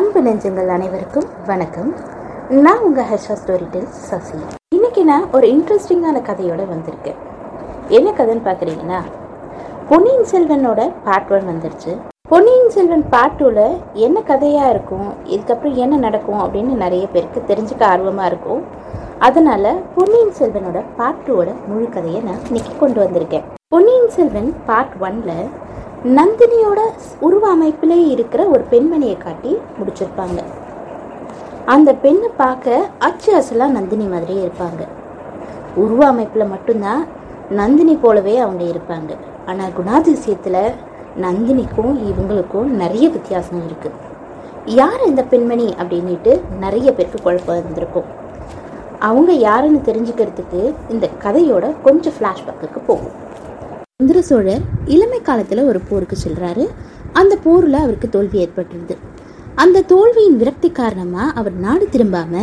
அன்பு நெஞ்சங்கள் அனைவருக்கும் வணக்கம். நான் உங்கள் ஹர்ஷா ஸ்டோரி டெல் சசி. இன்றைக்கி நான் ஒரு இன்ட்ரெஸ்டிங்கான கதையோடு வந்திருக்கேன். என்ன கதைன்னு பார்க்குறீங்கன்னா பொன்னியின் செல்வனோட பார்ட் ஒன் வந்துருச்சு. பொன்னியின் செல்வன் பார்ட் டூவில் என்ன கதையாக இருக்கும் இதுக்கப்புறம் என்ன நடக்கும் அப்படின்னு நிறைய பேருக்கு தெரிஞ்சுக்க ஆர்வமாக இருக்கும். அதனால் பொன்னியின் செல்வனோட பார்ட் டூவோட முழு கதையை நான் இன்னைக்கு கொண்டு வந்திருக்கேன். பொன்னியின் செல்வன் பார்ட் ஒன்ல நந்தினியோட உருவ அமைப்பிலே இருக்கிற ஒரு பெண்மணியை காட்டி முடிச்சிருப்பாங்க. அந்த பெண்ணை பார்க்க அச்சு அசலாக நந்தினி மாதிரியே இருப்பாங்க. உருவ அமைப்பில் மட்டும்தான் நந்தினி போலவே அவங்க இருப்பாங்க. ஆனால் குணாதிசயத்தில் நந்தினிக்கும் இவங்களுக்கும் நிறைய வித்தியாசம் இருக்குது யார் இந்த பெண்மணி அப்படின்ட்டு நிறைய பேருக்கு குழப்பம் இருந்திருக்கும். அவங்க யாருன்னு தெரிஞ்சுக்கிறதுக்கு இந்த கதையோட கொஞ்சம் ஃப்ளாஷ்பேக்குக்கு போகும் சுந்தர சோழர் இளமை காலத்தில் ஒரு போருக்கு செல்றாரு. அந்த போரில் அவருக்கு தோல்வி ஏற்பட்டுருது அந்த தோல்வியின் விரக்தி காரணமாக அவர் நாடு திரும்பாம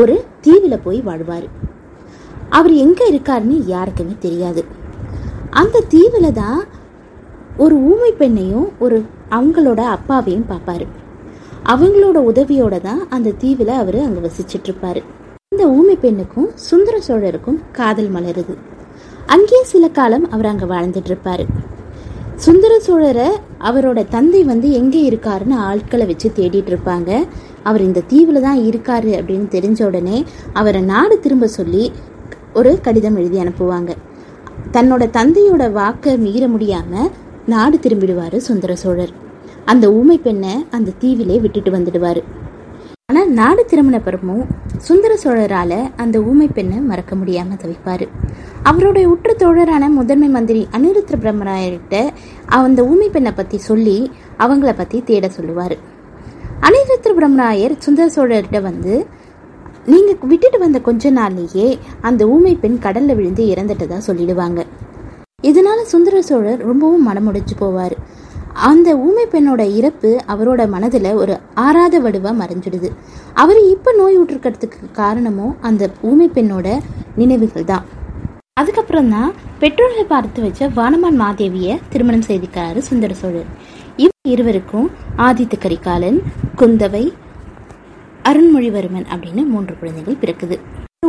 ஒரு தீவில் போய் வாழ்வார். அவர் எங்கே இருக்காருன்னு யாருக்குமே தெரியாது. அந்த தீவில் தான் ஒரு ஊமை பெண்ணையும் ஒரு அவங்களோட அப்பாவையும் பார்ப்பாரு அவங்களோட உதவியோட தான் அந்த தீவில் அவர் அங்கே வசிச்சிட்ருப்பாரு. இந்த ஊமை பெண்ணுக்கும் சுந்தர சோழருக்கும் காதல் மலருது. அங்கே சில காலம் அவர் அங்கே வாழ்ந்துட்டு இருப்பாரு சுந்தர சோழரை அவரோட தந்தை வந்து எங்கே இருக்காருன்னு ஆட்களை வச்சு தேடிட்டு இருப்பாங்க அவர் இந்த தீவில் தான் இருக்காரு அப்படின்னு தெரிஞ்ச உடனே அவரை நாடு திரும்ப சொல்லி ஒரு கடிதம் எழுதி அனுப்புவாங்க. தன்னோட தந்தையோட வாக்கை மீற முடியாமல் நாடு திரும்பிடுவார் சுந்தர சோழர். அந்த ஊமை பெண்ணை அந்த தீவிலே விட்டுட்டு வந்துடுவார். ஆனால் நாடு திரும்பின பிறமும் சுந்தர சோழரால் அந்த ஊமை பெண்ணை மறக்க முடியாமல் தவிப்பார். அவருடைய உற்ற தோழரான முதன்மை மந்திரி அனிருத்ர பிரம்மராயர்கிட்ட அந்த ஊமை பெண்ணை பற்றி சொல்லி அவங்கள பற்றி தேட சொல்லுவார். அனிருத்ர பிரம்மராயர் சுந்தர சோழர்கிட்ட வந்து நீங்கள் விட்டுட்டு வந்த கொஞ்ச நாள்லேயே அந்த ஊமை பெண் கடலில் விழுந்து இறந்துட்டதா சொல்லிடுவாங்க. இதனால சுந்தர சோழர் ரொம்பவும் மனமுடைச்சு போவார். அந்த ஊமை பெண்ணோட இறப்பு அவரோட மனதில் ஒரு ஆறாத வடுவாக மறைஞ்சிடுது. அவர் இப்போ நோய் விட்டுருக்கிறதுக்கு காரணமும் அந்த ஊமை பெண்ணோட நினைவுகள் தான். அதுக்கப்புறம் தான் பெற்றோர்களை பார்த்து வச்ச வானமான் மாதேவியை திருமணம் செய்திருக்காரு சுந்தர சோழர். இவ் இருவருக்கும் ஆதித்த கரிகாலன் குந்தவை அருண்மொழிவர்மன் அப்படின்னு மூன்று குழந்தைகள் பிறக்குது.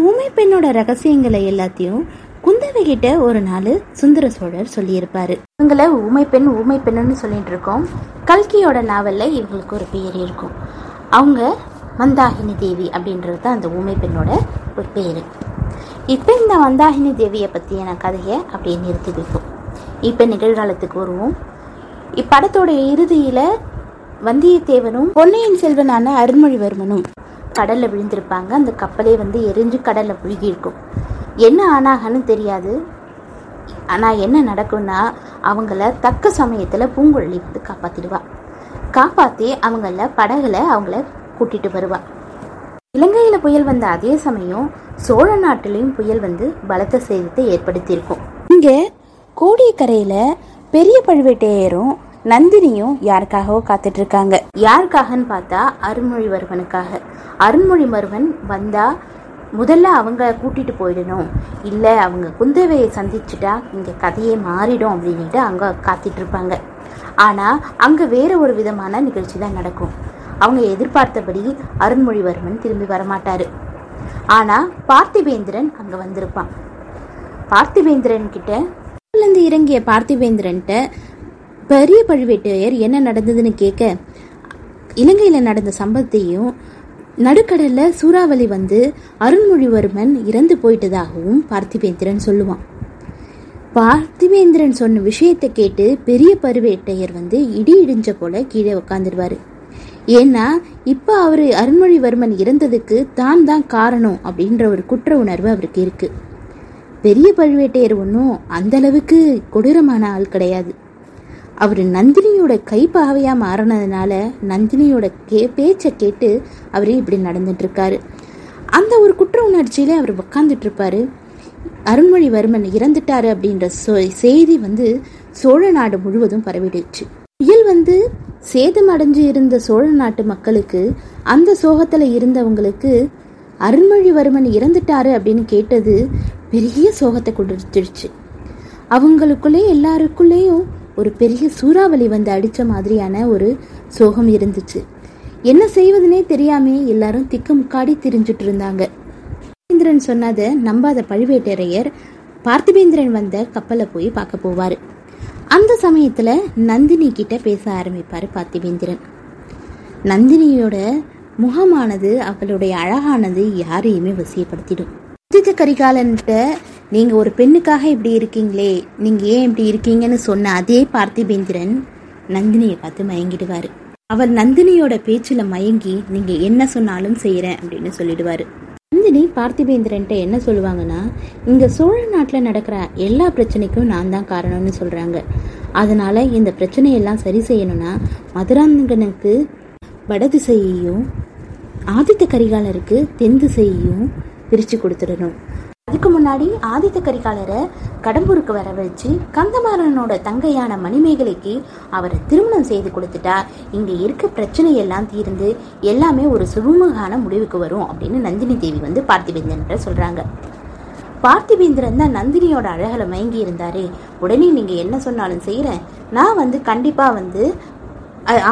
ஊமை பெண்ணோட ரகசியங்களை எல்லாத்தையும் குந்தவை கிட்ட ஒரு நாள் சுந்தர சோழர் சொல்லியிருப்பாரு. இவங்கள ஊமை பெண் ஊமை பெண்ணுன்னு சொல்லிட்டு இருக்கோம். கல்கியோட நாவல்ல இவங்களுக்கு ஒரு பெயர் இருக்கும். அவங்க மந்தாகினி தேவி அப்படின்றது தான் அந்த ஊமை பெண்ணோட ஒரு பேர் இப்போ இந்த வந்தாகினி தேவியை பற்றியான கதையை அப்படியே நிறுத்தி வைப்போம். இப்போ நிகழ்காலத்துக்கு வருவோம். இப்படத்தோட இறுதியில் வந்தியத்தேவனும் பொன்னியின் செல்வனான அருள்மொழிவர்மனும் கடலில் விழுந்திருப்பாங்க. அந்த கப்பலே வந்து எரிஞ்சு கடலில் விழுகியிருக்கும் என்ன ஆனாகன்னு தெரியாது. ஆனால் என்ன நடக்கும்னா அவங்கள தக்க சமயத்தில் பூங்குழலி வந்து காப்பாற்றிடுவா காப்பாற்றி அவங்கள படகுல அவங்கள கூட்டிகிட்டு வருவாள் இலங்கையில் புயல் வந்த அதே சமயம் சோழ நாட்டிலையும் புயல் வந்து பலத்த சேதத்தை ஏற்படுத்தியிருக்கும். இங்கே கோடியக்கரையில் பெரிய பழுவேட்டையரும் நந்தினியும் யாருக்காகவோ காத்துட்டு இருக்காங்க யாருக்காகன்னு பார்த்தா அருண்மொழிவர்மனுக்காக அருண்மொழிவர்மன் வந்தா முதல்ல அவங்க கூட்டிட்டு போயிடணும். இல்லை அவங்க குந்தவையை சந்திச்சுட்டா இங்கே கதையே மாறிடும் அப்படின்ட்டு அங்கே காத்துட்டு இருப்பாங்க ஆனால் அங்கே வேற ஒரு விதமான நிகழ்ச்சி தான் நடக்கும். அவங்க எதிர்பார்த்தபடி அருண்மொழிவர்மன் திரும்பி வரமாட்டாரு. ஆனால் பார்த்திபேந்திரன் அங்கே வந்திருப்பான். பார்த்திபேந்திரன் கிட்ட இருந்து இறங்கிய பார்த்திவேந்திரன்கிட்ட பெரிய பழுவேட்டையர் என்ன நடந்ததுன்னு கேட்க இலங்கையில் நடந்த சம்பவத்தையும் நடுக்கடல்ல சூறாவளி வந்து அருண்மொழிவர்மன் இறந்து போயிட்டதாகவும் பார்த்திபேந்திரன் சொல்லுவான். பார்த்திவேந்திரன் சொன்ன விஷயத்தை கேட்டு பெரிய பருவேட்டையர் வந்து இடி இடிஞ்ச போல கீழே உட்காந்துருவாரு ஏன்னா இப்போ அவர் அருண்மொழிவர்மன் இறந்ததுக்கு தான் தான் காரணம் அப்படின்ற ஒரு குற்ற உணர்வு அவருக்கு இருக்கு. பெரிய பழுவேட்டையர் ஒன்றும் அந்த அளவுக்கு கொடூரமான ஆள் கிடையாது. அவர் நந்தினியோட கைப்பாவையாக மாறினதுனால நந்தினியோட கே பேச்சை கேட்டு அவரே இப்படி நடந்துட்டுருக்காரு. அந்த ஒரு குற்ற உணர்ச்சியிலே அவர் உக்காந்துட்டுருப்பாரு. அருண்மொழிவர்மன் இறந்துட்டாரு அப்படின்ற செய்தி வந்து சோழ நாடு முழுவதும் பரவிடுச்சு. புயல் வந்து சேதம் அடைஞ்சு இருந்த சோழ நாட்டு மக்களுக்கு அந்த சோகத்துல இருந்தவங்களுக்கு அருள்மொழிவர்மன் இறந்துட்டாரு அப்படின்னு கேட்டது பெரிய சோகத்தை கொடுத்துடுச்சு. அவங்களுக்குள்ளே எல்லாருக்குள்ளேயும் ஒரு பெரிய சூறாவளி வந்து அடித்த மாதிரியான ஒரு சோகம் இருந்துச்சு. என்ன செய்வதுனே தெரியாமே எல்லாரும் திக்கு முக்காடி திரிஞ்சிட்டு இருந்தாங்க. பார்த்திபேந்திரன் சொன்னதை நம்பாத பழுவேட்டரையர் பார்த்திபேந்திரன் வந்த கப்பலை போய் பார்க்க போவார். அந்த சமயத்தில் நந்தினி கிட்ட பேச ஆரம்பிப்பார் பார்த்திபேந்திரன் நந்தினியோட முகமானது அவளுடைய அழகானது யாரையுமே வசியப்படுத்திடும். உதித்த கரிகாலன்கிட்ட நீங்க ஒரு பெண்ணுக்காக இப்படி இருக்கீங்களே நீங்க ஏன் இப்படி இருக்கீங்கன்னு சொன்ன அதே பார்த்திபேந்திரன் நந்தினியை பார்த்து மயங்கிடுவாரு. அவர் நந்தினியோட பேச்சில் மயங்கி நீங்க என்ன சொன்னாலும் செய்யறேன் அப்படின்னு சொல்லிடுவாரு. நந்தினி பார்த்திபேந்திரன்ட்ட என்ன சொல்லுவாங்கன்னா இங்கே சோழ நாட்டில் நடக்கிற எல்லா பிரச்சனைக்கும் நான் தான் காரணம்னு சொல்கிறாங்க அதனால் இந்த பிரச்சனையெல்லாம் சரி செய்யணும்னா மதுராந்தகனுக்கு வடதிசையையும் ஆதித்த கரிகாலருக்கு தென் திசையையும் பிரித்து கொடுத்துடணும். அதுக்கு முன்னாடி ஆதித்த கரிகாலரை கடம்பூருக்கு வர வச்சு கந்தமாறனோட தங்கையான மணிமேகலைக்கு அவரை திருமணம் செய்து கொடுத்துட்டா. இங்க இருக்க பிரச்சனை எல்லாம் தீர்ந்து எல்லாமே ஒரு சுமூகமான முடிவுக்கு வரும் அப்படின்னு நந்தினி தேவி வந்து பார்த்திபேந்திரன் சொல்றாங்க. பார்த்திபேந்திரன் தான் நந்தினியோட அழகில் மயங்கி இருந்தாரு. உடனே நீங்க என்ன சொன்னாலும் செய்யறேன். நான் வந்து கண்டிப்பா வந்து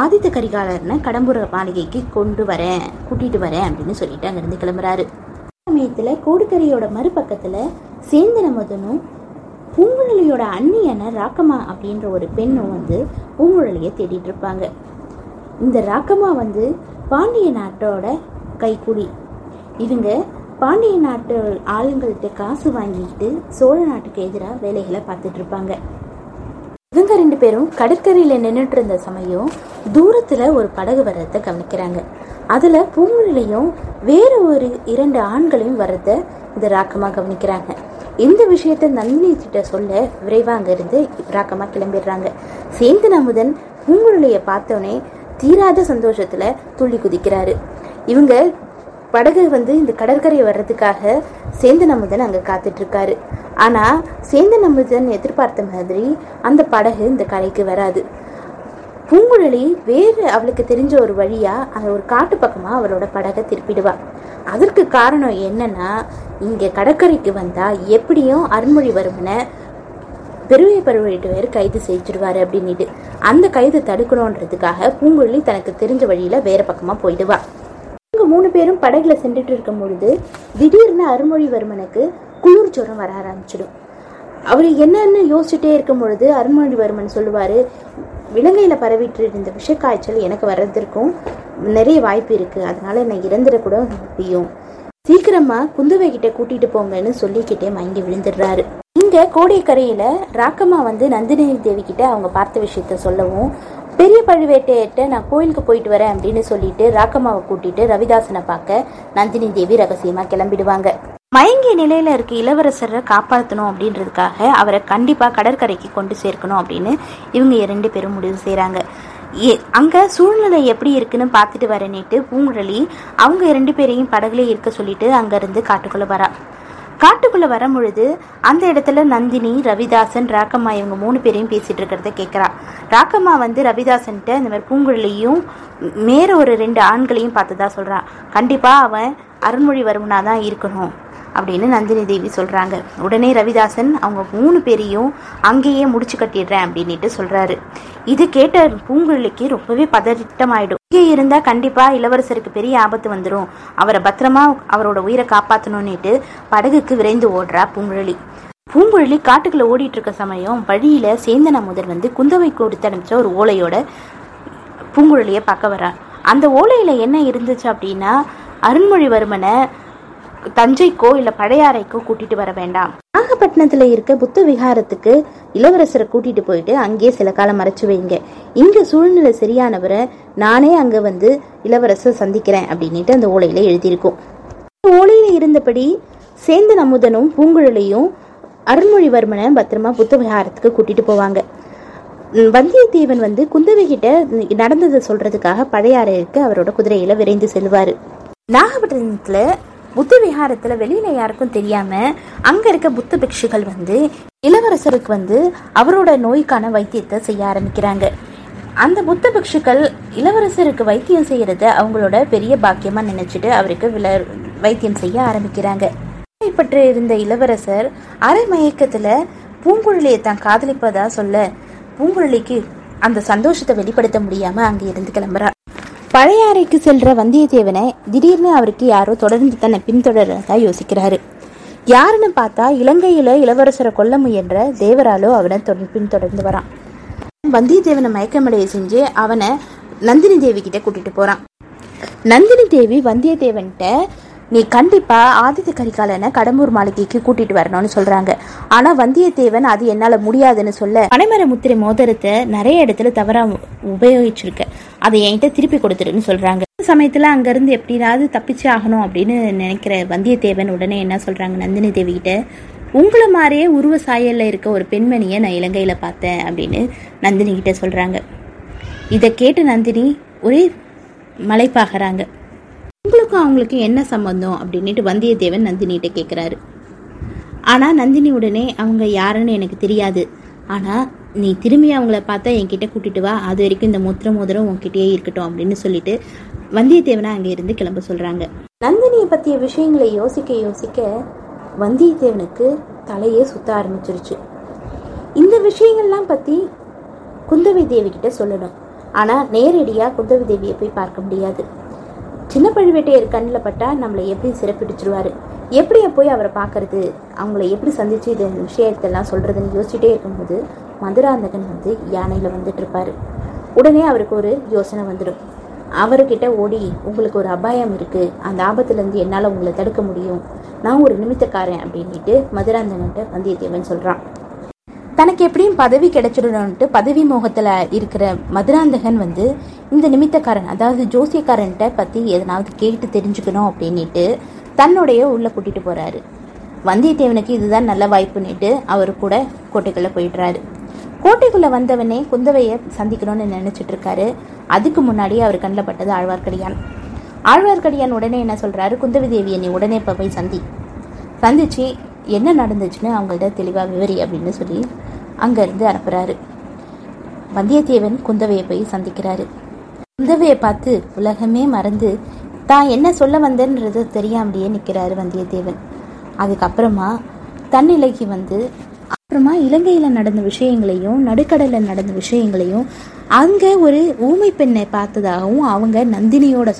ஆதித்த கரிகாலர்னை கடம்பூர மாளிகைக்கு கொண்டு வரேன் கூட்டிட்டு வரேன் அப்படின்னு சொல்லிட்டு அங்கிருந்து கிளம்புறாரு. சமயத்தில் கோடுக்கரையோட மறுபக்கத்தில் சேந்தன முதனும் பூங்குழலியோட அண்ணியான ராக்கம்மா அப்படின்ற ஒரு பெண்ணும் வந்து பூங்குழலியை தேடிட்டு இருப்பாங்க. இந்த ராக்கம்மா வந்து பாண்டிய நாட்டோட கைக்குடி இவங்க பாண்டிய நாட்டு ஆளுங்கள்கிட்ட காசு வாங்கிக்கிட்டு சோழ நாட்டுக்கு எதிராக வேலைகளை பார்த்துட்டு இருப்பாங்க. இவங்க ரெண்டு பேரும் கடற்கரையில் நின்றுட்டு இருந்த சமயம் தூரத்தில் ஒரு படகு வர்றதை கவனிக்கிறாங்க. அதில் பூங்குழலியும் வேறு ஒரு இரண்டு ஆண்களையும் வர்றதை இந்த ராக்கமாக கவனிக்கிறாங்க. இந்த விஷயத்த நந்தினி கிட்ட சொல்ல விரைவாக அங்க இருந்து ராக்கமாக கிளம்பிடுறாங்க. சேந்தன் அமுதன் பூங்குழலியை பார்த்தோன்னே தீராத சந்தோஷத்தில் துள்ளி குதிக்கிறாரு. இவங்க படகு வந்து இந்த கடற்கரை வர்றதுக்காக சேந்தன் அமுதன் அங்கே காத்துட்டு இருக்காரு சேந்தன் அமுதன் எதிர்பார்த்த மாதிரி அந்த படகு இந்த கரைக்கு வராது. பூங்குழலி வேறு அவளுக்கு தெரிஞ்ச ஒரு வழியாக அந்த ஒரு காட்டு பக்கமாக அவளோட படகை திருப்பிடுவாள் அதற்கு காரணம் என்னன்னா இங்கே கடற்கரைக்கு வந்தால் எப்படியும் அருண்மொழிவர்மனை பெருவை பருவயிட்டுவர் கைது செஞ்சிருவாரு அப்படின்னுட்டு. அந்த கைது தடுக்கணுன்றதுக்காக பூங்குழலி தனக்கு தெரிஞ்ச வழியில் வேற பக்கமாக போயிடுவா. இவங்க மூணு பேரும் படகுல சென்றுட்டு இருக்கும் பொழுது திடீர்னு அருண்மொழிவர்மனுக்கு குளிர் ஜுரம் வர ஆரம்பிச்சிடும். அவர் என்னன்னு யோசிச்சுட்டே இருக்கும் பொழுது அருண்மொழிவர்மன் சொல்லுவார் விலங்கையில் பரவிட்டு இருந்த விஷக்காய்ச்சல் எனக்கு வர்றதற்கும் நிறைய வாய்ப்பு இருக்குது அதனால் என்னை இறந்துடக்கூட முடியும். சீக்கிரமாக குந்தவை கிட்ட கூட்டிகிட்டு போங்கன்னு சொல்லிக்கிட்டே மயங்கி விழுந்துடுறாரு. இங்கே கோடைக்கரையில் ராக்கம்மா வந்து நந்தினி தேவி கிட்ட அவங்க பார்த்த விஷயத்த சொல்லவும் பெரிய பழுவேட்டையிட்ட நான் கோயிலுக்கு போயிட்டு வரேன் அப்படின்னு சொல்லிட்டு ராக்கம்மாவை கூட்டிட்டு ரவிதாசனை பார்க்க நந்தினி தேவி ரகசியமாக கிளம்பிடுவாங்க. மயங்கிய நிலையில இருக்க இளவரசரை காப்பாற்றணும் அப்படின்றதுக்காக அவரை கண்டிப்பா கடற்கரைக்கு கொண்டு சேர்க்கணும் அப்படின்னு இவங்க இரண்டு பேரும் முடிவு செய்கிறாங்க ஏ- அங்க சூழ்நிலை எப்படி இருக்குன்னு பார்த்துட்டு வரேன்னுட்டு பூங்குழலி அவங்க இரண்டு பேரையும் படகுல இருக்க சொல்லிட்டு அங்க இருந்து காட்டுக்குள்ள வரா. காட்டுக்குள்ள வரும் பொழுது அந்த இடத்துல நந்தினி ரவிதாசன் ராக்கம்மா இவங்க மூணு பேரையும் பேசிட்டு இருக்கிறத கேட்கறா ராக்கம்மா வந்து ரவிதாசன்கிட்ட இந்த மாதிரி பூங்குழலியும் மேற ஒரு ரெண்டு ஆண்களையும் பார்த்ததா சொல்கிறான் கண்டிப்பா அவன் அருண்மொழிவர்மனா தான் இருக்கணும். அப்படின்னு நந்தினி தேவி சொல்கிறாங்க உடனே ரவிதாசன் அவங்க மூணு பேரையும் அங்கேயே முடிச்சு கட்டிடுறேன் அப்படின்னுட்டு சொல்கிறாரு இது கேட்ட பூங்குழலிக்கு ரொம்பவே பதட்டமாயிடும் இங்கே இருந்தால் கண்டிப்பாக இளவரசருக்கு பெரிய ஆபத்து வந்துடும் அவரை பத்திரமா அவரோட உயிரை காப்பாற்றணும்னுட்டு படகுக்கு விரைந்து ஓடுறா பூங்குழலி. பூங்குழலி காட்டுக்குள்ள ஓடிட்டு இருக்க சமயம் வழியில சேந்தன முதல் வந்து குந்தவை கொடுத்து அனுப்பிச்ச ஒரு ஓலையோட பூங்குழலியை பார்க்க வரா அந்த ஓலையில என்ன இருந்துச்சு அப்படின்னா அருண்மொழிவர்மனை தஞ்சைக்கோ இல்ல பழையாறைக்கோ கூட்டிட்டு வர வேண்டாம். நாகப்பட்டினத்துல இருக்க புத்த விகாரத்துக்கு இளவரசரை கூட்டிட்டு போயிட்டு அங்கேயே சில காலம் மறைச்சு வைங்க. இங்க சூழ்நிலை சரியானவரை நானே அங்க வந்து இளவரசர் சந்திக்கிறேன் அப்படின்னுட்டு அந்த ஓலையில எழுதியிருக்கும். ஓலையில இருந்தபடி சேந்தன் அமுதனும் பூங்குழலியும் அருண்மொழிவர்மனை பத்திரமா புத்த விகாரத்துக்கு கூட்டிட்டு போவாங்க. வந்தியத்தேவன் வந்து குந்தவை கிட்ட நடந்ததை சொல்றதுக்காக பழையாறைக்கு அவரோட குதிரையில விரைந்து செல்வாரு. நாகப்பட்டினத்துல புத்த விஹாரத்தில் வெளியில் யாருக்கும் தெரியாமல் அங்கே இருக்க புத்த பிக்ஷுகள் வந்து இளவரசருக்கு வந்து அவரோட நோய்க்கான வைத்தியத்தை செய்ய ஆரம்பிக்கிறாங்க. அந்த புத்த பிக்ஷுக்கள் இளவரசருக்கு வைத்தியம் செய்யறத அவங்களோட பெரிய பாக்கியமாக நினைச்சிட்டு அவருக்கு வில வைத்தியம் செய்ய ஆரம்பிக்கிறாங்க. பற்றி இருந்த இளவரசர் அரை மயக்கத்தில் பூங்குழலியை தான் காதலிப்பதா சொல்ல பூங்குழலிக்கு அந்த சந்தோஷத்தை வெளிப்படுத்த முடியாமல் அங்கே இருந்து கிளம்புறா. பழையாறைக்கு செல்ற வந்தியத்தேவனை திடீர்னு அவருக்கு யாரோ தொடர்ந்து தன்னை பின்தொடர்றதா யோசிக்கிறாரு. யாருன்னு பார்த்தா இலங்கையில இளவரசரை கொல்ல முயன்ற தேவராலோ அவனை தொடர் பின்தொடர்ந்து வரான். வந்தியத்தேவனை மயக்கமடைய செஞ்சு அவனை நந்தினி தேவி கிட்ட கூட்டிட்டு போறான். நந்தினி தேவி வந்தியத்தேவன்கிட்ட நீ கண்டிப்பா ஆதித்த கரிகாலனை கடம்பூர் மாளிகைக்கு கூட்டிட்டு வரணும்னு சொல்றாங்க. ஆனா வந்தியத்தேவன் அது என்னால முடியாதுன்னு சொல்ல. பனைமர முத்திரை மோதிரத்தை நிறைய இடத்துல தவறா உபயோகிச்சிருக்க. அதை என்கிட்ட திருப்பி கொடுத்துருன்னு சொல்றாங்க. இந்த சமயத்துல அங்க இருந்து எப்படியாவது தப்பிச்சு ஆகணும் அப்படின்னு நினைக்கிற வந்தியத்தேவன் உடனே என்ன சொல்றாங்க நந்தினி தேவி கிட்ட? உங்களை மாதிரியே உருவ சாயல்ல இருக்க ஒரு பெண்மணியை நான் இலங்கையில பார்த்தேன் அப்படின்னு நந்தினி கிட்ட சொல்றாங்க. இதை கேட்டு நந்தினி ஒரே மலைப்பாகிறாங்க. உங்களுக்கும் அவங்களுக்கு என்ன சம்பந்தம் அப்படின்ட்டு வந்தியத்தேவன் நந்தினிகிட்ட கேட்குறாரு ஆனால் நந்தினி உடனே அவங்க யாருன்னு எனக்கு தெரியாது. ஆனால் நீ திரும்பி அவங்கள பார்த்தா என்கிட்ட கூட்டிட்டு வா. அது வரைக்கும் இந்த முத்திர மோதிரம் உன்கிட்டயே இருக்கட்டும் அப்படின்னு சொல்லிட்டு வந்தியத்தேவனை அங்கே இருந்து கிளம்ப சொல்கிறாங்க நந்தினியை பற்றிய விஷயங்களை யோசிக்க யோசிக்க வந்தியத்தேவனுக்கு தலையே சுத்த ஆரம்பிச்சிருச்சு. இந்த விஷயங்கள்லாம் பற்றி குந்தவை தேவி கிட்ட சொல்லணும். ஆனால் நேரடியாக குந்தவை தேவியை போய் பார்க்க முடியாது. சின்ன பழுவேட்டையர் கண்ணில் பட்டா நம்மளை எப்படி சிறப்பிடிச்சிருவார்? எப்படியை போய் அவரை பார்க்கறது? அவங்கள எப்படி சந்தித்து இது விஷயத்தெல்லாம் சொல்கிறதுன்னு யோசிச்சுட்டே இருக்கும்போது மதுராந்தகன் வந்து யானையில் வந்துட்டு இருப்பார். உடனே அவருக்கு ஒரு யோசனை வந்துடும். அவர்கிட்ட ஓடி உங்களுக்கு ஒரு அபாயம் இருக்குது அந்த ஆபத்துலேருந்து என்னால் உங்களை தடுக்க முடியும். நான் ஒரு நிமித்தக்காரன் அப்படின்ட்டு மதுராந்தகன்ட்ட வந்தியத்தேவன் சொல்கிறான் தனக்கு எப்படியும் பதவி கிடைச்சிடணும்ட்டு பதவி மோகத்தில் இருக்கிற மதுராந்தகன் வந்து இந்த நிமித்தக்காரன் அதாவது ஜோசியக்காரன்ட்ட பற்றி எதனாவது கேட்டு தெரிஞ்சுக்கணும் அப்படின்னுட்டு தன்னுடைய உள்ளே கூட்டிகிட்டு போகிறாரு வந்தியத்தேவனுக்கு இதுதான் நல்ல வாய்ப்புன்னுட்டு அவர் கூட கோட்டைக்குள்ளே போயிடுறாரு. கோட்டைக்குள்ளே வந்தவனே குந்தவையை சந்திக்கணும்னு நினச்சிட்டு இருக்காரு. அதுக்கு முன்னாடி அவர் கண்ணில் பட்டது ஆழ்வார்க்கடியான். ஆழ்வார்க்கடியான் உடனே என்ன சொல்கிறாரு குந்தவி தேவியை நீ உடனே இப்போ போய் சந்தி. சந்திச்சு என்ன நடந்துச்சுன்னு அவங்கள்ட்ட தெளிவாக விவரி அப்படின்னு சொல்லி அங்கேருந்து அனுப்புகிறாரு வந்தியத்தேவன் குந்தவையை போய் சந்திக்கிறாரு. குந்தவையை பார்த்து உலகமே மறந்து தான் என்ன சொல்ல வந்தேன்றது தெரியாமலேயே நிற்கிறாரு வந்தியத்தேவன். அதுக்கப்புறமா தன்னிலைக்கு வந்து அப்புறமா இலங்கையில் நடந்த விஷயங்களையும் நடுக்கடலில் நடந்த விஷயங்களையும் அங்கே ஒரு ஊமை பெண்ணை பார்த்ததாகவும் அவங்க நந்தினியோட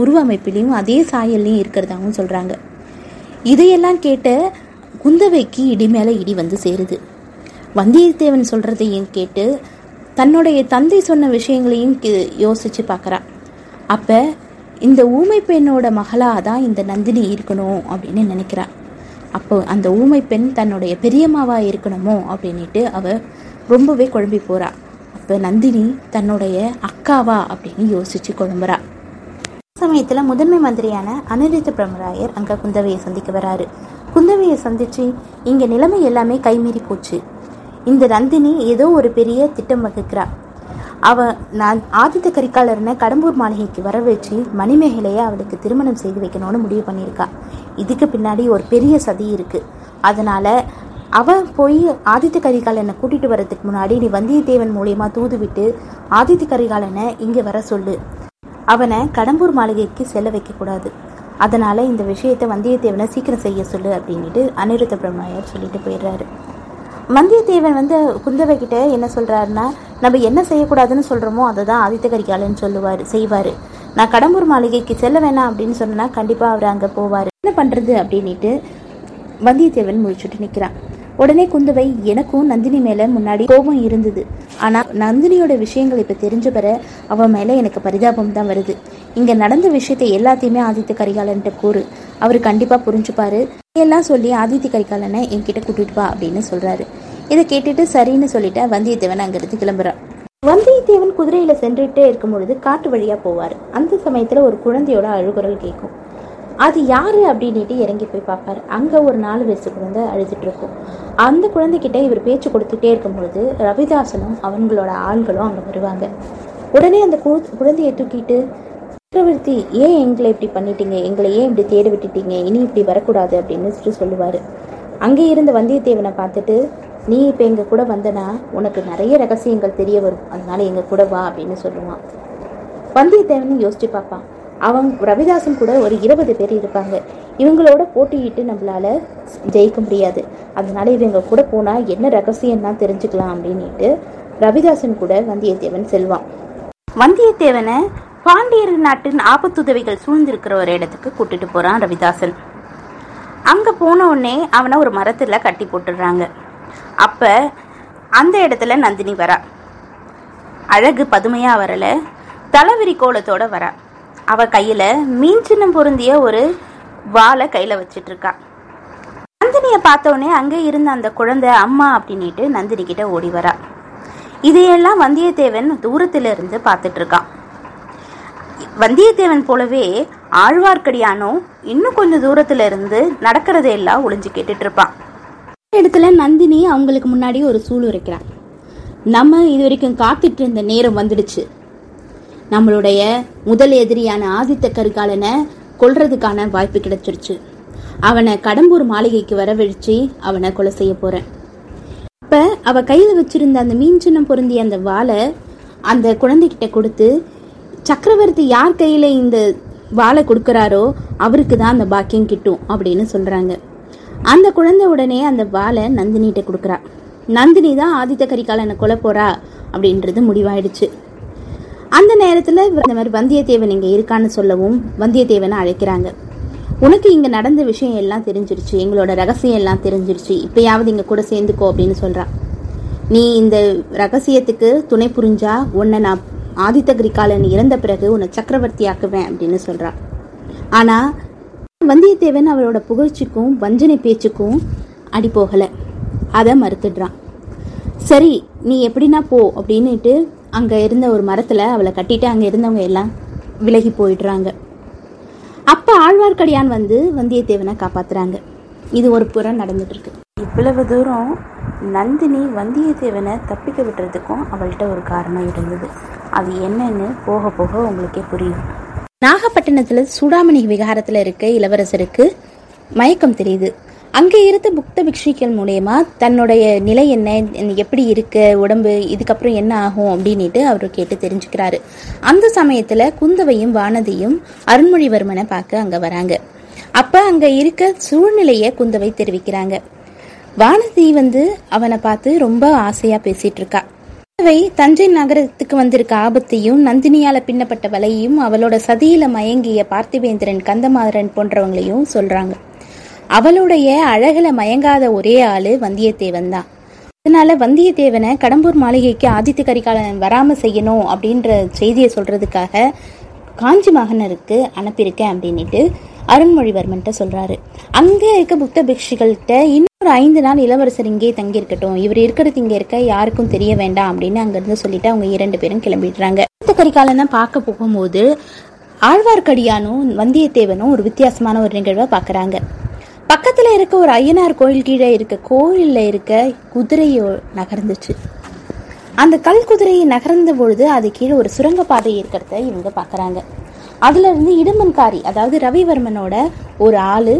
உருவமைப்பிலையும் அதே சாயல்லையும் இருக்கிறதாகவும் சொல்கிறாங்க இதையெல்லாம் கேட்ட குந்தவைக்கு இடி மேலே இடி வந்து சேருது. வந்தியத்தேவன் சொல்றதையும் கேட்டு தன்னுடைய தந்தை சொன்ன விஷயங்களையும் கி- யோசிச்சு பார்க்கறா அப்ப இந்த ஊமை பெண்ணோட மகளாக தான் இந்த நந்தினி இருக்கணும் அப்படின்னு நினைக்கிறா. அப்போ அந்த ஊமை பெண் தன்னுடைய பெரியம்மாவா இருக்கணுமோ அப்படின்னுட்டு அவ ரொம்பவே குழம்பி போறா. அப்ப நந்தினி தன்னுடைய அக்காவா அப்படின்னு யோசிச்சு குழம்புறா. சமயத்தில் முதன்மை மந்திரியான அனிருத்த பிரம்மராயர் அங்கே குந்தவையை சந்திக்க வராரு. குந்தவையை சந்திச்சு இங்கே நிலைமை எல்லாமே கைமீறி போச்சு. இந்த நந்தினி ஏதோ ஒரு பெரிய திட்டம் வகுக்கிறா. அவ நான் ஆதித்த கரிகாலர்னை கடம்பூர் மாளிகைக்கு வர வச்சு மணிமேகலையை அவளுக்கு திருமணம் செய்து வைக்கணும்னு முடிவு பண்ணியிருக்கா. இதுக்கு பின்னாடி ஒரு பெரிய சதி இருக்கு. அதனால அவ போய் ஆதித்த கரிகாலனை கூட்டிட்டு வர்றதுக்கு முன்னாடி நீ வந்தியத்தேவன் மூலியமா தூது விட்டு ஆதித்த கரிகாலனை இங்க வர சொல்லு. அவனை கடம்பூர் மாளிகைக்கு செல்ல வைக்கக்கூடாது அதனால இந்த விஷயத்தை வந்தியத்தேவனை சீக்கிரம் செய்ய சொல்லு அப்படின்ட்டு அனிருத்த பிரம்மாயர் சொல்லிட்டு போயிடுறாரு. வந்தியத்தேவன் வந்து குந்தவை கிட்ட என்ன சொல்கிறாருன்னா நம்ம என்ன செய்யக்கூடாதுன்னு சொல்கிறோமோ அதை தான் ஆதித்த கரிகாலன் சொல்லுவார் செய்வார். நான் கடம்பூர் மாளிகைக்கு செல்ல வேணாம் அப்படின்னு சொன்னா கண்டிப்பாக அவர் அங்கே போவார். என்ன பண்ணுறது அப்படின்ட்டு வந்தியத்தேவன் முழிச்சுட்டு நிற்கிறான் உடனே குந்தவை எனக்கும் நந்தினி மேலே முன்னாடி கோபம் இருந்தது. ஆனால் நந்தினியோட விஷயங்கள் இப்போ தெரிஞ்ச பிற அவன் மேலே எனக்கு பரிதாபம் தான் வருது. இங்கே நடந்த விஷயத்தை எல்லாத்தையுமே ஆதித்த கரிகாலன்ட்ட கூறு. அவர் கண்டிப்பாக புரிஞ்சுப்பாரு. எல்லாம் சொல்லி ஆதித்த கரிகாலனை என்கிட்ட கூட்டிட்டு வா அப்படின்னு சொல்கிறாரு இதை கேட்டுட்டு சரின்னு சொல்லிட்டு வந்தியத்தேவன் அங்கிருந்து கிளம்புறான். வந்தியத்தேவன் குதிரையில சென்றுட்டே இருக்கும் பொழுது காட்டு வழியா போவார். அந்த சமயத்துல ஒரு குழந்தையோட அழுகுரல் கேட்கும் அது யாரு அப்படின்னுட்டு இறங்கி போய் பார்ப்பாரு. அங்க ஒரு நாலு வயசு குழந்தை அழுதுட்டு இருக்கும். அந்த குழந்தைகிட்ட இவர் பேச்சு கொடுத்துட்டே இருக்கும் பொழுது ரவிதாசனும் அவங்களோட ஆள்களும் அங்க வருவாங்க. உடனே அந்த குழந்தையை தூக்கிட்டு சக்கரவர்த்தி ஏன் எங்களை இப்படி பண்ணிட்டீங்க? எங்களை ஏன் இப்படி தேட விட்டுட்டீங்க? இனி இப்படி வரக்கூடாது அப்படின்னு சொல்லி சொல்லுவாரு. அங்கே இருந்த வந்தியத்தேவனை பார்த்துட்டு நீ இப்போ எங்கள் கூட வந்தனா உனக்கு நிறைய ரகசியங்கள் தெரிய வரும். அதனால எங்கள் கூட வா அப்படின்னு சொல்லுவான். வந்தியத்தேவன் யோசிச்சு பார்ப்பான். அவன் ரவிதாசன் கூட ஒரு இருபது பேர் இருப்பாங்க. இவங்களோட போட்டியிட்டு நம்மளால ஜெயிக்க முடியாது. அதனால இவங்க கூட போனால் என்ன ரகசியம்னா தெரிஞ்சுக்கலாம் அப்படின்னுட்டு ரவிதாசன் கூட வந்தியத்தேவன் செல்வான். வந்தியத்தேவனை பாண்டியர் நாட்டின் ஆபத்துதவிகள் சூழ்ந்திருக்கிற ஒரு இடத்துக்கு கூட்டிட்டு போறான் ரவிதாசன். அங்க போன உடனே அவனை ஒரு மரத்துல கட்டி போட்டுடுறாங்க. அப்ப அந்த இடத்துல நந்தினி வரா. அழகு பதுமையா வரல தலைவிரி கோலத்தோட வரா. அவ கையில மீன் சின்னம் பொருந்திய ஒரு வாழை கையில வச்சிட்டு இருக்கா நந்தினியை பார்த்த உடனே அங்கே இருந்த அந்த குழந்தை அம்மா அப்படின்னுட்டு நந்தினி கிட்ட ஓடி வரா. இதையெல்லாம் வந்தியத்தேவன் தூரத்துல இருந்து பார்த்துட்டு இருக்கான் வந்தியத்தேவன் போலவே ஆழ்வார்க்கடியானும் இன்னும் கொஞ்சம் தூரத்துல இருந்து நடக்கிறதையெல்லாம் ஒளிஞ்சு கேட்டுட்டு இருப்பான் இடத்துல நந்தினி அவங்களுக்கு முன்னாடி ஒரு சூழ் உரைக்கிறார். நம்ம இது வரைக்கும் காத்துட்டு இருந்த நேரம் வந்துடுச்சு. நம்மளுடைய முதல் எதிரியான ஆதித்த கரிகாலனை கொல்றதுக்கான வாய்ப்பு கிடைச்சிருச்சு. அவனை கடம்பூர் மாளிகைக்கு வரவழிச்சு அவனை கொலை செய்ய போறேன். அப்ப அவ கையில வச்சிருந்த அந்த மீன் சின்னம் பொருந்திய அந்த வாளை அந்த குழந்தைகிட்ட கொடுத்து சக்கரவர்த்தி யார் கையில இந்த வாளை கொடுக்குறாரோ அவருக்கு தான் அந்த பாக்கியம் கிட்டும் அப்படின்னு சொல்றாங்க. அந்த குழந்தை உடனே அந்த வாளை நந்தினிகிட்ட கொடுக்குறா. நந்தினி தான் ஆதித்த கரிகாலனை கொலை போறா அப்படின்றது முடிவாயிடுச்சு. அந்த நேரத்தில் இந்த மாதிரி வந்தியத்தேவன் இங்கே இருக்கான்னு சொல்லவும் வந்தியத்தேவனை அழைக்கிறாங்க. உனக்கு இங்கே நடந்த விஷயம் எல்லாம் தெரிஞ்சிருச்சு எங்களோட ரகசியம் எல்லாம் தெரிஞ்சிருச்சு இப்பயாவது இங்கே கூட சேர்ந்துக்கோ அப்படின்னு சொல்கிறான் நீ இந்த ரகசியத்துக்கு துணை புரிஞ்சா உன்னை நான் ஆதித்த கரிகாலன் இறந்த பிறகு உன்னை சக்கரவர்த்தி ஆக்குவேன் அப்படின்னு சொல்கிறான் ஆனால் வந்தியத்தேவன் அவரோட புகழ்ச்சிக்கும் வஞ்சனை பேச்சுக்கும் அடி போகலை. அதை மறுத்துடுறான். சரி நீ எப்படின்னா போ அப்படின்னுட்டு அங்கே இருந்த ஒரு மரத்தில் அவளை கட்டிட்டு அங்கே இருந்தவங்க எல்லாம் விலகி போயிடுறாங்க. அப்போ ஆழ்வார்க்கடியான் வந்து வந்தியத்தேவனை காப்பாத்துறாங்க. இது ஒரு புறம் நடந்துட்டு இருக்கு இவ்வளவு தூரம் நந்தினி வந்தியத்தேவனை தப்பிக்க விட்டுறதுக்கும் அவள்கிட்ட ஒரு காரணம் இருந்தது. அது என்னன்னு போக போக உங்களுக்கே புரியும். நாகப்பட்டினத்துல சூடாமணி விகாரத்துல இருக்க இளவரசருக்கு மயக்கம் தெரியுது. அங்கே இருந்த புக்த பிக்ஷிகள் மூலயமா தன்னுடைய நிலை என்ன எப்படி இருக்கு உடம்பு இதுக்கப்புறம் என்ன ஆகும் அப்படின்னுட்டு அவர் கேட்டு தெரிஞ்சுக்கிறாரு. அந்த சமயத்துல குந்தவையும் வானதியும் அருண்மொழிவர்மனை பார்க்க அங்க வராங்க. அப்ப அங்க இருக்க சூழ்நிலைய குந்தவை தெரிவிக்கிறாங்க. வானதி வந்து அவனை பார்த்து ரொம்ப ஆசையா பேசிட்டு இருக்கா. குந்தவை தஞ்சை நகரத்துக்கு வந்திருக்க ஆபத்தையும் நந்தினியால பின்னப்பட்ட வலையையும் அவளோட சதியில மயங்கிய பார்த்திவேந்திரன் கந்தமாதரன் போன்றவங்களையும் சொல்றாங்க. அவளுடைய அழகுல மயங்காத ஒரே ஆளு வந்தியத்தேவன் தான். அதனால வந்தியத்தேவனை கடம்பூர் மாளிகைக்கு ஆதித்த கரிகாலன் வராம செய்யணும் அப்படின்ற செய்தியை சொல்றதுக்காக காஞ்சி மகனருக்கு அனுப்பியிருக்கேன் அப்படின்னுட்டு அருண்மொழிவர்மன்ட்ட சொல்றாரு. அங்கே இருக்க புத்த பிக்ஷுகள்கிட்ட இன்னொரு ஐந்து நாள் இளவரசர் இங்கே தங்கியிருக்கட்டும். இவர் இருக்கிறது இங்கே இருக்க யாருக்கும் தெரிய வேண்டாம் அப்படின்னு அங்கிருந்து சொல்லிட்டு அவங்க இரண்டு பேரும் கிளம்பிடுறாங்க. அடுத்த கரிகாலனை பார்க்க போகும்போது ஆழ்வார்க்கடியானும் வந்தியத்தேவனும் ஒரு வித்தியாசமான ஒரு நிகழ்வை பார்க்குறாங்க. பக்கத்தில் இருக்க ஒரு ஐயனார் கோயில் கீழே இருக்க கோயிலில் இருக்க குதிரையோ நகர்ந்துச்சு. அந்த கல் குதிரையை நகர்ந்த பொழுது அது கீழே ஒரு சுரங்கப்பாதை இருக்கிறத இவங்க பார்க்குறாங்க. அதுல இருந்து இடுமன்காரி அதாவது ரவிவர்மனோட ஒரு ஆளு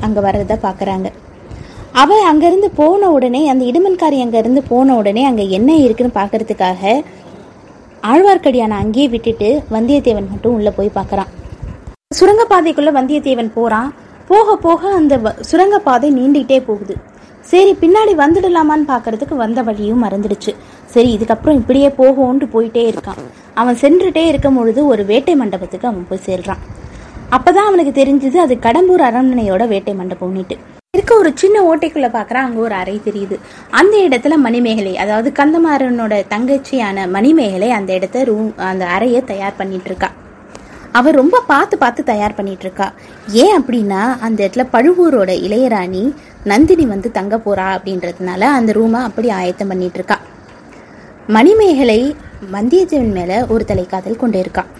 அங்க வர்றத பார்க்குறாங்க அவ அங்கேருந்து போன உடனே அந்த இடுமன்காரி அங்க இருந்து போன உடனே அங்க என்ன இருக்குன்னு பார்க்கறதுக்காக ஆழ்வார்க்கடியான அங்கேயே விட்டுட்டு வந்தியத்தேவன் மட்டும் உள்ள போய் பார்க்கறான் சுரங்கப்பாதைக்குள்ள வந்தியத்தேவன் போறான். போக போக அந்த வ- சுரங்கப்பாதை நீண்டிட்டே போகுது. சரி பின்னாடி வந்துடலாமான்னு பார்க்கறதுக்கு வந்த வழியும் மறந்துடுச்சு. சரி இதுக்கப்புறம் இப்படியே போகும்ன்ட்டு போயிட்டே இருக்கான். அவன் சென்றுட்டே இருக்கும் பொழுது ஒரு வேட்டை மண்டபத்துக்கு அவன் போய் சேர்றான். அப்பதான் அவனுக்கு தெரிஞ்சது அது கடம்பூர் அரண்மனையோட வேட்டை மண்டபம்னுட்டு இருக்க ஒரு சின்ன ஓட்டைக்குள்ள பாக்குறான் அங்க ஒரு அறை தெரியுது. அந்த இடத்துல மணிமேகலை அதாவது கந்தமாறனோட தங்கச்சியான மணிமேகலை அந்த இடத்த ரூம் அந்த அறையை தயார் பண்ணிட்டு இருக்கா. அவ ரொம்ப பார்த்து பார்த்து தயார் பண்ணிட்டு இருக்கா. ஏன் அப்படின்னா அந்த இடத்துல பழுவூரோட இளையராணி நந்தினி வந்து தங்க போறா அப்படின்றதுனால அந்த ரூமை அப்படி ஆயத்தம் பண்ணிட்டு இருக்கா. மணிமேகலை வந்தியத்தேவன் மேல ஒரு தலைக்காதல் கொண்டு இருக்கான்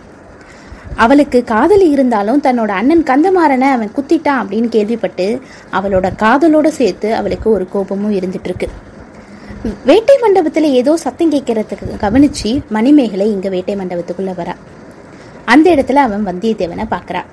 அவளுக்கு காதலி இருந்தாலும் தன்னோட அண்ணன் கந்தமாறனை அவன் குத்திட்டான் அப்படின்னு கேள்விப்பட்டு அவளோட காதலோட சேர்த்து அவளுக்கு ஒரு கோபமும் இருந்துட்டு இருக்கு வேட்டை மண்டபத்தில் ஏதோ சத்தம் கேட்கறதுக்கு கவனிச்சு மணிமேகலை இங்க வேட்டை மண்டபத்துக்குள்ள வரா. அந்த இடத்துல அவன் வந்தியத்தேவனை பார்க்குறான்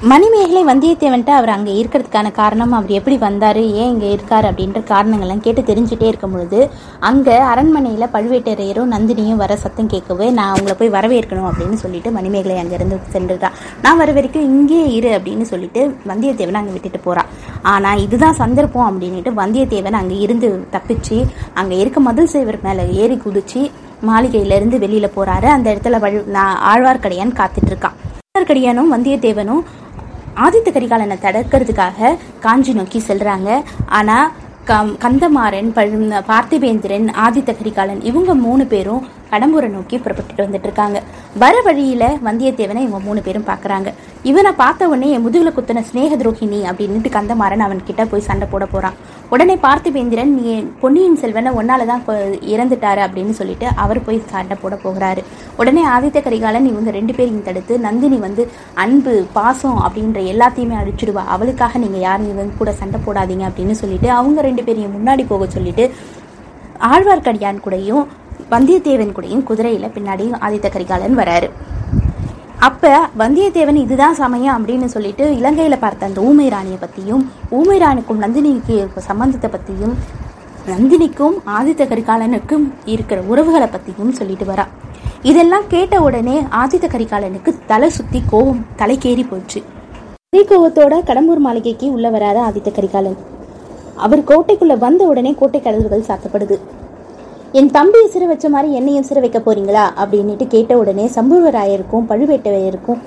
மணிமேகலை வந்தியத்தேவன்ட்ட அவர் அங்கே இருக்கிறதுக்கான காரணம் அவர் எப்படி வந்தார் ஏன் இங்கே இருக்கார் அப்படின்ற காரணங்கள்லாம் கேட்டு தெரிஞ்சுட்டே இருக்கும் பொழுது அங்கே அரண்மனையில் பழுவேட்டரையரும் நந்தினியும் வர சத்தம் கேட்கவே நான் அவங்கள போய் வரவேற்கணும் அப்படின்னு சொல்லிட்டு மணிமேகலை அங்கேருந்து சென்றுட்டான் நான் வர வரைக்கும் இங்கேயே இரு அப்படின்னு சொல்லிட்டு வந்தியத்தேவனை அங்கே விட்டுட்டு போகிறான் ஆனால் இதுதான் சந்தர்ப்பம் அப்படின்ட்டு வந்தியத்தேவன் அங்கே இருந்து தப்பிச்சு அங்கே இருக்க மதில் சேவர் மேலே ஏறி குதிச்சு மாளிகையிலேருந்து இருந்து போகிறாரு அந்த இடத்துல வழு- நான் ஆழ்வார்க்கடியான் காத்துட்டு இருக்கான். ஆழ்வார்க்கடியானும் வந்தியத்தேவனும் ஆதித்த கரிகாலனை தடுக்கிறதுக்காக காஞ்சி நோக்கி செல்றாங்க. ஆனா கம்- கந்தமாறன் பழு- பார்த்திபேந்திரன் ஆதித்த கரிகாலன் இவங்க மூணு பேரும் கடம்பூரை நோக்கி புறப்பட்டுட்டு வந்துட்டு இருக்காங்க வர வழியில வந்தியத்தேவனை இவங்க மூணு பேரும் பாக்குறாங்க. இவனை பார்த்த உடனே என் முதுகுல குத்தின ஸ்நேக துரோகிணி அப்படின்னுட்டு கந்தமாறன் அவன் கிட்ட போய் சண்டை போட போறான். உடனே பார்த்திபேந்திரன் நீ பொன்னியின் செல்வனை ஒன்னாலதான் கொ- இறந்துட்டாரு அப்படின்னு சொல்லிட்டு அவர் போய் சண்டை போட போகிறாரு. உடனே ஆதித்த கரிகாலன் இவங்க ரெண்டு பேரையும் தடுத்து நந்தினி வந்து அன்பு பாசம் அப்படின்ற எல்லாத்தையுமே அழிச்சிடுவா. அவளுக்காக நீங்க யாரும் இவங்க கூட சண்டை போடாதீங்க அப்படின்னு சொல்லிட்டு அவங்க ரெண்டு பேரையும் முன்னாடி போக சொல்லிட்டு ஆழ்வார்க்கடியான் கூடயும் வந்தியத்தேவன் கூடயும் குதிரையில் பின்னாடி ஆதித்த கரிகாலன் வராரு. அப்போ வந்தியத்தேவன் இதுதான் சமயம் அப்படின்னு சொல்லிட்டு இலங்கையில் பார்த்த அந்த ஊமை ராணியை பற்றியும் ஊமை ராணிக்கும் நந்தினிக்கு சம்பந்தத்தை பற்றியும் நந்தினிக்கும் ஆதித்த கரிகாலனுக்கும் இருக்கிற உறவுகளை பற்றியும் சொல்லிட்டு வரா. இதெல்லாம் கேட்ட உடனே ஆதித்த கரிகாலனுக்கு தலை சுற்றி கோபம் தலைக்கேறி போச்சு. அதே கோவத்தோட கடம்பூர் மாளிகைக்கு உள்ள வராத ஆதித்த கரிகாலன். அவர் கோட்டைக்குள்ளே வந்த உடனே கோட்டை கதவுகள் சாத்தப்படுது. என் தம்பியை சிறை வச்ச மாதிரி என்னையும் சிறை வைக்க போறீங்களா? அப்படின்னுட்டு கேட்ட உடனே சம்புவராயருக்கும் பழுவேட்டையருக்கும்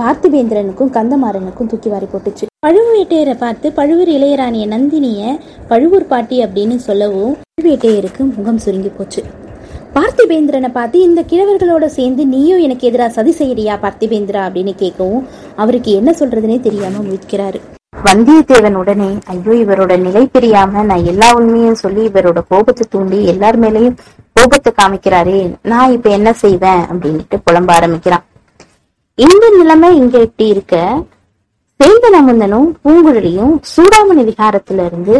பார்த்திபேந்திரனுக்கும் கந்தமாறனுக்கும் தூக்கி வாரி போட்டுச்சு. பழுவேட்டையரை பார்த்து பழுவூர் இளையராணிய நந்தினிய பழுவூர் பாட்டி அப்படின்னு சொல்லவும் பழுவேட்டையருக்கு முகம் சுருங்கி போச்சு. பார்த்திபேந்திரனை பார்த்து இந்த கிழவர்களோட சேர்ந்து நீயும் எனக்கு எதிராக சதி செய்யறியா பார்த்திபேந்திரா அப்படின்னு கேட்கவும் அவருக்கு என்ன சொல்றதுனே தெரியாம முழிக்கிறாரு. வந்தியத்தேவன் உடனே ஐயோ இவரோட நிலை தெரியாம நான் எல்லா உண்மையும் சொல்லி இவரோட கோபத்தை தூண்டி எல்லார் மேலயும் கோபத்தை காமிக்கிறாரே நான் இப்ப என்ன செய்வேன்? அப்படின்ட்டு புலம்ப ஆரம்பிக்கிறான். இந்த நிலைமை இங்க இப்படி இருக்க சேந்தனமுந்தனும் பூங்குழலியும் சூடாமணி விகாரத்துல இருந்து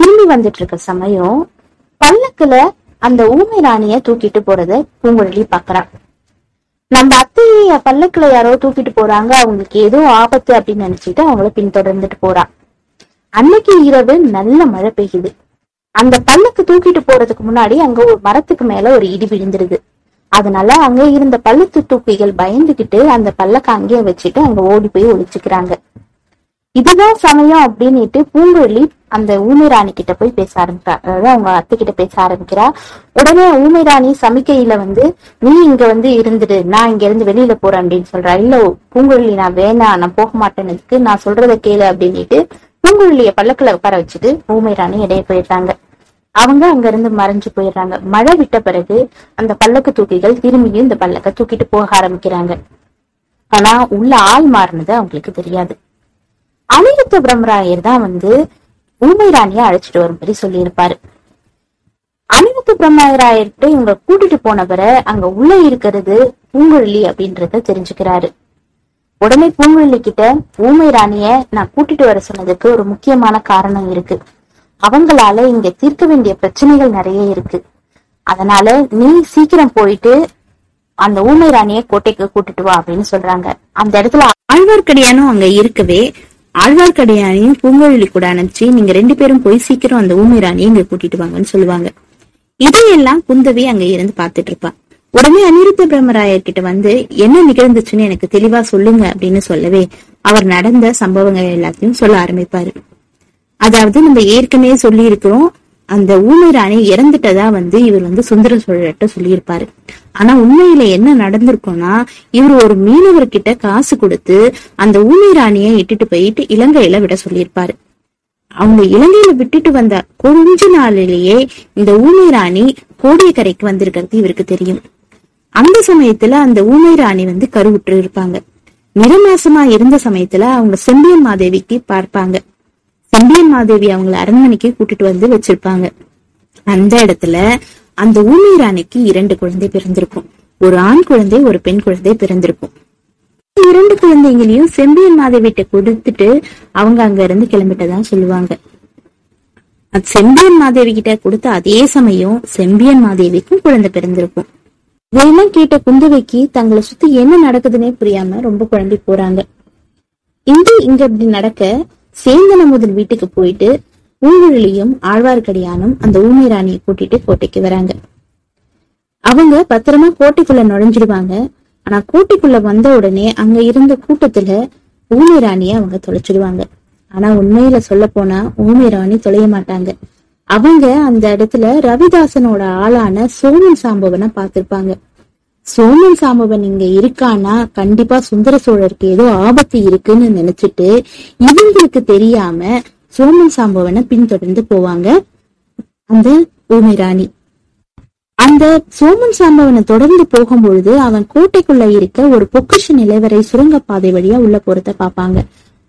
திரும்பி வந்துட்டு இருக்க சமயம் பல்லக்குல அந்த ஊமை ராணிய தூக்கிட்டு போறத பூங்குழலி பாக்குறான் நம்ம அத்தைய பல்லக்குல யாரோ தூக்கிட்டு போறாங்க. அவங்களுக்கு ஏதோ ஆபத்து அப்படின்னு நினைச்சிட்டு அவங்கள பின்தொடர்ந்துட்டு போறான் அன்னைக்கு இரவு நல்ல மழை பெய்யுது. அந்த பல்லக்கு தூக்கிட்டு போறதுக்கு முன்னாடி அங்க ஒரு மரத்துக்கு மேல ஒரு இடி விழுந்துருது. அதனால அங்க இருந்த பள்ளத்து தூக்கிகள் பயந்துகிட்டு அந்த பல்லக்க அங்கேயே வச்சுட்டு அங்க ஓடி போய் ஒழிச்சுக்கிறாங்க இதுதான் சமயம் அப்படின்னுட்டு பூங்குழலி அந்த ஊமைராணி கிட்ட போய் பேச ஆரம்பிக்கிறா அதாவது அவங்க அத்தை கிட்ட பேச ஆரம்பிக்கிறா. உடனே ஊமைராணி சமிக்கையில வந்து நீ இங்க வந்து இருந்துடு. நான் இங்க இருந்து வெளியில போறேன் அப்படின்னு சொல்றா. இல்ல பூங்குழலி நான் வேணாம். நான் போக மாட்டேன்னு நான் சொல்றத கேளு அப்படின்னுட்டு பூங்குழலிய பல்லக்கில உட்கார வச்சுட்டு ஊமைராணி இடையே போயிட்டாங்க அவங்க அங்க இருந்து மறைஞ்சு போயிடுறாங்க. மழை விட்ட பிறகு அந்த பல்லக்கு தூக்கிகள் திரும்பியும் இந்த பல்லக்க தூக்கிட்டு போக ஆரம்பிக்கிறாங்க. ஆனா உள்ள ஆள் மாறினது அவங்களுக்கு தெரியாது. அனிருத்த பிரம்மராயர் தான் வந்து ஊமை ராணியை அழைச்சிட்டு வரும்படி சொல்லியிருப்பாரு. அனிருத்த பிரம்மராயர்கிட்ட இவங்க கூட்டிட்டு போனவரை அங்க உள்ள இருக்கிறது பூங்குழலி அப்படின்றத தெரிஞ்சுக்கிறாரு. உடனே பூங்குழலி கிட்ட ஊமை ராணிய நான் கூட்டிட்டு வர சொன்னதுக்கு ஒரு முக்கியமான காரணம் இருக்கு. அவங்களால இங்க தீர்க்க வேண்டிய பிரச்சனைகள் நிறைய இருக்கு. அதனால நீ சீக்கிரம் போயிட்டு அந்த ஊமை ராணிய கோட்டைக்கு கூட்டிட்டு வா அப்படின்னு சொல்றாங்க. அந்த இடத்துல ஆழ்வார்க்கடியானும் அங்க இருக்கவே ஆழ்வார்க்கடியானையும் பூங்குழலி கூட அனுப்பிச்சு நீங்க ரெண்டு பேரும் போய் சீக்கிரம் அந்த ஊமை ராணியை இங்க கூட்டிட்டு வாங்கன்னு சொல்லுவாங்க. இதையெல்லாம் குந்தவி அங்க இருந்து பார்த்துட்டு இருப்பா. உடனே அனிருத்த பிரம்மராயர் கிட்ட வந்து என்ன நிகழ்ந்துச்சுன்னு எனக்கு தெளிவா சொல்லுங்க அப்படின்னு சொல்லவே அவர் நடந்த சம்பவங்கள் எல்லாத்தையும் சொல்ல ஆரம்பிப்பாரு. அதாவது நம்ம ஏற்கனவே சொல்லி இருக்கிறோம் அந்த ஊமை ராணி இறந்துட்டதா வந்து இவர் வந்து சுந்தர சோழர்கிட்ட சொல்லியிருப்பாரு. ஆனா உண்மையில என்ன நடந்திருக்கும்னா இவர் ஒரு மீனவர்கிட்ட காசு கொடுத்து அந்த ஊமை ராணியை இட்டுட்டு போயிட்டு இலங்கையில விட சொல்லியிருப்பாரு. அவங்க இலங்கையில விட்டுட்டு வந்த கொஞ்ச நாளிலேயே இந்த ஊமை ராணி கோடியக்கரைக்கு வந்திருக்கிறது இவருக்கு தெரியும். அந்த சமயத்துல அந்த ஊமை ராணி வந்து கருவுற்று இருப்பாங்க. நிறமாசமா இருந்த சமயத்துல அவங்க செம்பியன் மாதேவிக்கு பார்ப்பாங்க. செம்பியன் மாதேவி அவங்கள அரண்மனைக்கு கூட்டிட்டு வந்து வச்சிருப்பாங்க. அந்த இடத்துல அந்த ஊமை ராணிக்கு இரண்டு குழந்தை பிறந்திருக்கும். ஒரு ஆண் குழந்தை ஒரு பெண் குழந்தை பிறந்திருக்கும். இரண்டு குழந்தைங்களையும் செம்பியன் மாதேவிட்ட கொடுத்துட்டு அவங்க அங்க இருந்து கிளம்பிட்டதா சொல்லுவாங்க. செம்பியன் மாதேவி கிட்ட கொடுத்த அதே சமயம் செம்பியன் மாதேவிக்கும் குழந்தை பிறந்திருக்கும். இதெல்லாம் கேட்ட குந்தவைக்கு தங்களை சுத்தி என்ன நடக்குதுன்னே புரியாம ரொம்ப குழம்பி போறாங்க. இங்க இங்க இப்படி நடக்க சேந்தன முதல் வீட்டுக்கு போயிட்டு ஊழலியும் ஆழ்வார்க்கடியானும் அந்த ஊமை ராணியை கூட்டிட்டு கோட்டைக்கு வராங்க. அவங்க பத்திரமா கோட்டைக்குள்ள நுழைஞ்சிடுவாங்க. ஆனா கோட்டைக்குள்ள வந்த உடனே அங்க இருந்த கூட்டத்துல ஊமை ராணிய அவங்க தொலைச்சிடுவாங்க. ஆனா உண்மையில சொல்ல போனா ஊமை ராணி தொலைய மாட்டாங்க. அவங்க அந்த இடத்துல ரவிதாசனோட ஆளான சோமன் சாம்பவனை பார்த்திருப்பாங்க. சோமன் சாம்பவன் இங்க இருக்கானா? கண்டிப்பா சுந்தர சோழருக்கு ஏதோ ஆபத்து இருக்குன்னு நினைச்சிட்டு இவங்களுக்கு தெரியாம சோமன் சாம்பவனை பின்தொடர்ந்து போவாங்க அந்த ஊமை ராணி அந்த சோமன் சாம்பவனை தொடர்ந்து போகும்பொழுது அவன் கோட்டைக்குள்ள இருக்க ஒரு பொக்கிஷ நிலவரை சுரங்கப்பாதை வழியா உள்ள போறத பாப்பாங்க.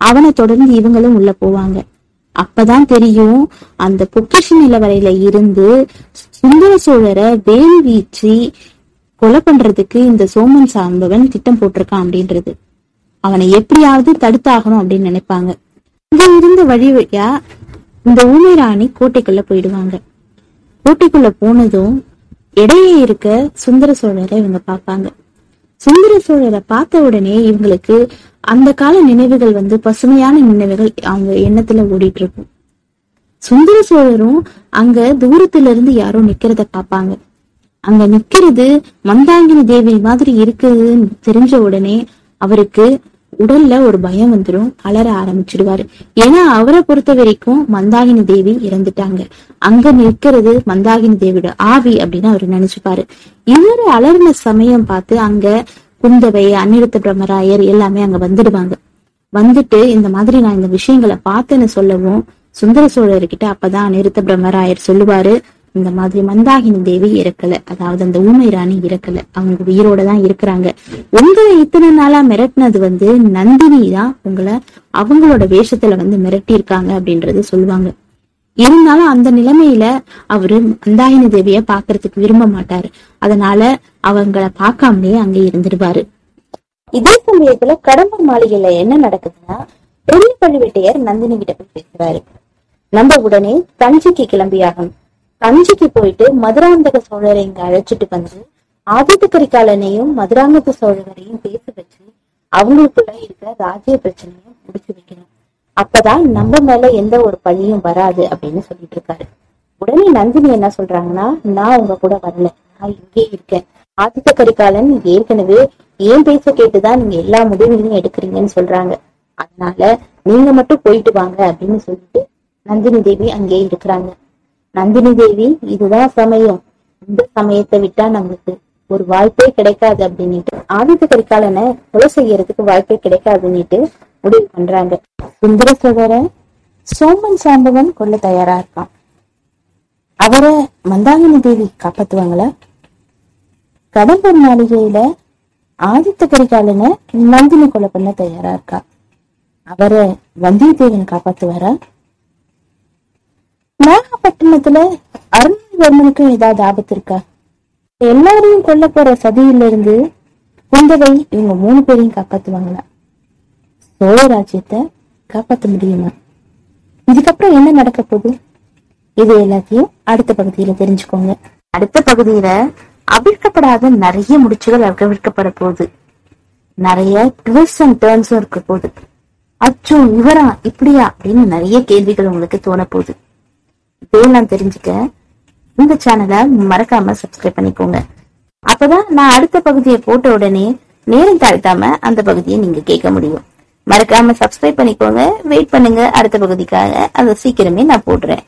அவனை தொடர்ந்து இவங்களும் உள்ள போவாங்க. அப்பதான் தெரியும் அந்த பொக்கிஷ நிலவரையில இருந்து சுந்தர சோழரை வேல் வீச்சு கொலை பண்றதுக்கு இந்த சோமன் சாம்பவன் திட்டம் போட்டிருக்கான் அப்படின்றது. அவனை எப்படியாவது தடுத்தாகணும் அப்படின்னு நினைப்பாங்க. இங்க இருந்த வழி வழியா இந்த ஊமை ராணி கோட்டைக்குள்ள போயிடுவாங்க. கோட்டைக்குள்ள போனதும் இடையே இருக்க சுந்தர சோழரை இவங்க பார்ப்பாங்க. சுந்தர சோழரை பார்த்த உடனே இவங்களுக்கு அந்த கால நினைவுகள் வந்து பசுமையான நினைவுகள் அவங்க எண்ணத்துல ஓடிட்டு இருக்கும். சுந்தர சோழரும் அங்க தூரத்துல இருந்து யாரோ நிக்கிறத பார்ப்பாங்க. அங்க நிக்கிறது மந்தாங்கினி தேவி மாதிரி இருக்குதுன்னு தெரிஞ்ச உடனே அவருக்கு உடல்ல ஒரு பயம் வந்துடும் அலற ஆரம்பிச்சிடுவாரு. ஏன்னா அவரை பொறுத்த வரைக்கும் மந்தாகினி தேவி இறந்துட்டாங்க. அங்க நிற்கிறது மந்தாகினி தேவியோட ஆவி அப்படின்னு அவர் நினைச்சுப்பாரு. இவரு அலர்ன சமயம் பார்த்து அங்க குந்தவை அநிருத்த பிரம்மராயர் எல்லாமே அங்க வந்துடுவாங்க. வந்துட்டு இந்த மாதிரி நான் இந்த விஷயங்களை பார்த்தேன்னு சொல்லவும் சுந்தர சோழர்கிட்ட அப்பதான் அநிருத்த பிரம்மராயர் சொல்லுவாரு இந்த மாதிரி மந்தாகினி தேவி இறக்கல. அதாவது அந்த ஊமை ராணி இறக்கல. அவங்க உயிரோட தான் இருக்கிறாங்க. உங்களை இத்தனை நாளா மிரட்டினது வந்து நந்தினி தான் உங்களை அவங்களோட வேஷத்துல வந்து மிரட்டி இருக்காங்க அப்படின்றது சொல்லுவாங்க. இருந்தாலும் அந்த நிலைமையில அவரு மந்தாகினி தேவிய பாக்குறதுக்கு விரும்ப மாட்டாரு. அதனால அவங்கள பார்க்காமலே அங்கே இருந்துடுவாரு இதே சமயத்துல கடம்பூர் மாளிகையில என்ன நடக்குதுன்னா பெரிய பழுவேட்டையர் நந்தினி கிட்ட போய் பேசுறாரு. நம்ம உடனே தஞ்சைக்கு கிளம்பியாகணும். தஞ்சைக்கு போயிட்டு மதுராந்தக சோழரை இங்க அழைச்சிட்டு வந்து ஆதித்த கரிகாலனையும் மதுராந்தக சோழரையும் பேச வச்சு அவங்களுக்குள்ள இருக்கிற ராஜ்ய பிரச்சனையும் முடிச்சு வைக்கணும். அப்பதான் நம்ம மேல எந்த ஒரு பழியும் வராது அப்படின்னு சொல்லிட்டு இருக்காரு. உடனே நந்தினி என்ன சொல்றாங்கன்னா நான் உங்க கூட வரல. நான் இங்கே இருக்கேன். ஆதித்த கரிகாலன் ஏற்கனவே ஏன் பேச கேட்டுதான் நீங்க எல்லா முடிவுகளையும் எடுக்கிறீங்கன்னு சொல்றாங்க. அதனால நீங்க மட்டும் போயிட்டு வாங்க அப்படின்னு சொல்லிட்டு நந்தினி தேவி அங்கே இருக்கிறாங்க. நந்தினி தேவி இதுதான் சமயம். இந்த சமயத்தை விட்டா நம்மளுக்கு ஒரு வாய்ப்பே கிடைக்காது அப்படின்னுட்டு ஆதித்த கரிகாலனை கொலை செய்யறதுக்கு வாய்ப்பே கிடைக்காதுன்னுட்டு முடிவு பண்றாங்க. சுந்தர சோதர சோமன் சாம்பவன் கொல்ல தயாரா இருக்கான். அவரை மந்தாகினி தேவி காப்பாத்துவாங்களா? கடம்பூர் மாளிகையில ஆதித்த கரிகாலனை நந்தினி கொலை பண்ண தயாரா இருக்கா? அவரை வந்தியத்தேவன் காப்பாத்துவாரா? நாகப்பட்டினத்துல அருள்வர்மனுக்கும் ஏதாவது ஆபத்து இருக்கா எல்லாரையும் கொல்ல போற சதியில இருந்து குந்தவை இவங்க மூணு பேரையும் காப்பாத்துவாங்களா? சோழ ராஜ்யத்தை காப்பாத்த முடியுமா? இதுக்கப்புறம் என்ன நடக்க போகுது? இது எல்லாத்தையும் அடுத்த பகுதியில தெரிஞ்சுக்கோங்க. அடுத்த பகுதியில அவிழ்க்கப்படாத நிறைய முடிச்சுகள் அவிழ்க்கப்பட போகுது. நிறைய ட்விஸ்ட் அண்ட் டேர்ன்ஸும் இருக்க போகுது. அச்சோ இவரா இப்படியா அப்படின்னு நிறைய கேள்விகள் உங்களுக்கு தோண போகுது. இதெல்லாம் தெரிஞ்சுக்க இந்த சேனலை மறக்காம சப்ஸ்கிரைப் பண்ணிக்கோங்க. அப்பதான் நான் அடுத்த பகுதியை போட்ட உடனே நேரம் தாழ்த்தாம அந்த பகுதியை நீங்க கேட்க முடியும். மறக்காம சப்ஸ்கிரைப் பண்ணிக்கோங்க. வெயிட் பண்ணுங்க. அடுத்த பகுதிக்காக அதை சீக்கிரமே நான் போடுறேன்.